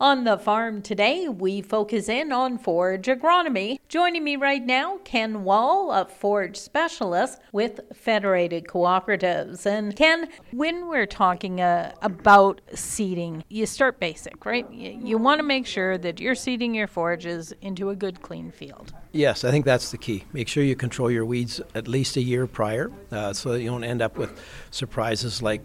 On the farm today, we focus in on forage agronomy. Joining me right now, Ken Wall, a forage specialist with Federated Cooperatives. And Ken, when we're talking uh, about seeding, you start basic, right? You, you want to make sure that you're seeding your forages into a good, clean field. Yes, I think that's the key. Make sure you control your weeds at least a year prior uh, so that you don't end up with surprises like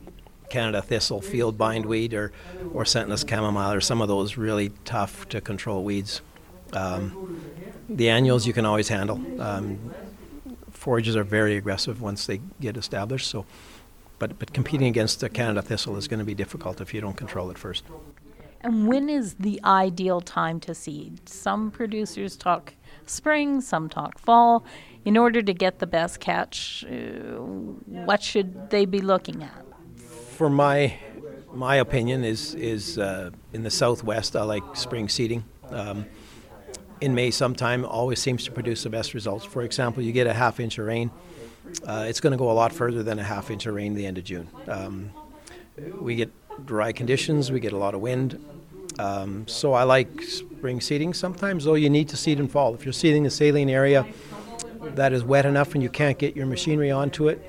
Canada thistle, field bindweed, or, or scentless chamomile, or some of those really tough to control weeds. Um, the annuals you can always handle. Um, forages are very aggressive once they get established, so but, but competing against the Canada thistle is going to be difficult if you don't control it first. And when is the ideal time to seed? Some producers talk spring, some talk fall. In order to get the best catch, uh, what should they be looking at? For my my opinion is is uh, in the southwest. I like spring seeding. Um, in May, sometime always seems to produce the best results. For example, you get a half inch of rain. Uh, it's going to go a lot further than a half inch of rain the end of June. Um, we get dry conditions. We get a lot of wind. Um, so I like spring seeding. Sometimes, though, you need to seed in fall. If you're seeding a saline area that is wet enough and you can't get your machinery onto it,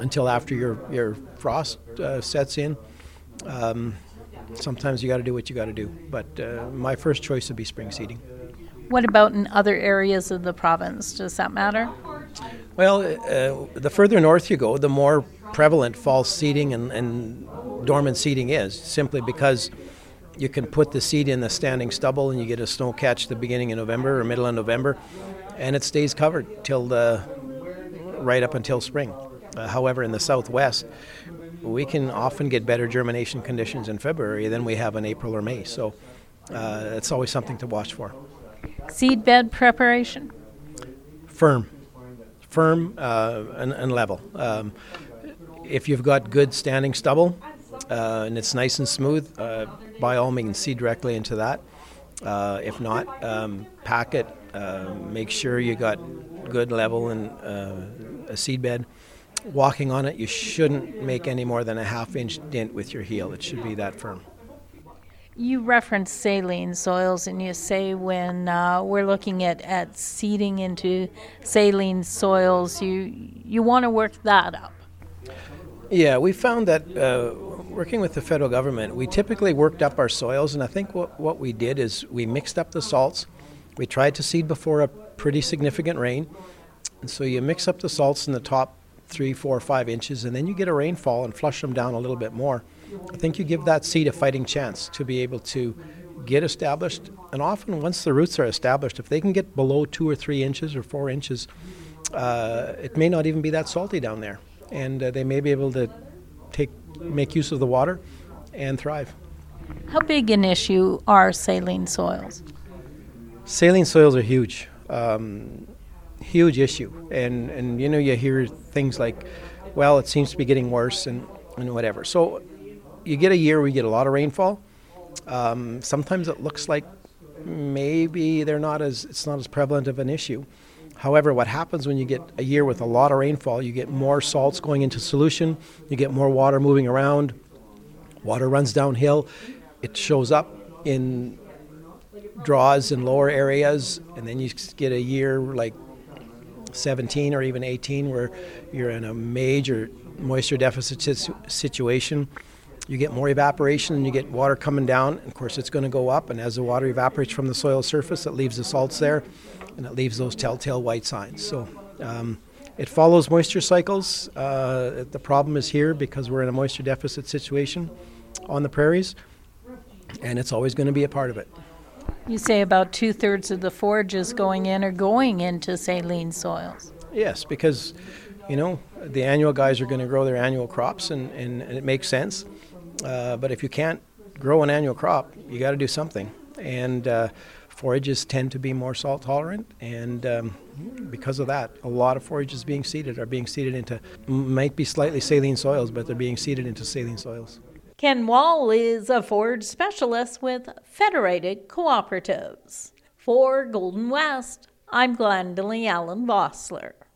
until after your, your frost uh, sets in. Um, sometimes you got to do what you got to do, but uh, my first choice would be spring seeding. What about in other areas of the province? Does that matter? Well, uh, the further north you go, the more prevalent fall seeding and, and dormant seeding is, simply because you can put the seed in the standing stubble and you get a snow catch the beginning of November or middle of November, and it stays covered till the right up until spring. Uh, however, in the southwest, we can often get better germination conditions in February than we have in April or May. So uh, it's always something to watch for. Seed bed preparation? Firm. Firm uh, and, and, level. Um, if you've got good standing stubble uh, and it's nice and smooth, uh, by all means, seed directly into that. Uh, if not, um, pack it. make sure you got good level and a seed bed walking on it, you shouldn't make any more than a half inch dent with your heel. It should be that firm. You reference saline soils, and you say when uh, we're looking at, at seeding into saline soils, you you want to work that up. Yeah, we found that uh, working with the federal government, we typically worked up our soils, and I think what, what we did is we mixed up the salts. We tried to seed before a pretty significant rain, and so you mix up the salts in the top three, four, five inches, and then you get a rainfall and flush them down a little bit more. I think you give that seed a fighting chance to be able to get established. And often, once the roots are established, if they can get below two or three inches or four inches, uh, it may not even be that salty down there, and uh, they may be able to take make use of the water and thrive. How big an issue are saline soils? Saline soils are huge. Um, huge issue. And, and you know, you hear things like, well, it seems to be getting worse and, and whatever. So you get a year where you get a lot of rainfall. Um, sometimes it looks like maybe they're not as it's not as prevalent of an issue. However, what happens when you get a year with a lot of rainfall, you get more salts going into solution, you get more water moving around, water runs downhill, it shows up in draws in lower areas, and then you get a year like 17 or even 18 where you're in a major moisture deficit situation you get more evaporation and you get water coming down. Of course it's going to go up and as the water evaporates from the soil surface it leaves the salts there and it leaves those telltale white signs. So um, it follows moisture cycles. Uh, the problem is here because we're in a moisture deficit situation on the prairies and it's always going to be a part of it you say about two thirds of the forages going in are going into saline soils. Yes, because you know the annual guys are going to grow their annual crops, and, and, and it makes sense. Uh, but if you can't grow an annual crop, you got to do something. And uh, forages tend to be more salt tolerant, and um, because of that, a lot of forages being seeded are being seeded into might be slightly saline soils, but they're being seeded into saline soils. Ken Wall is a forage specialist with Federated Cooperatives. For Golden West, I'm Glendalee Allen Vossler.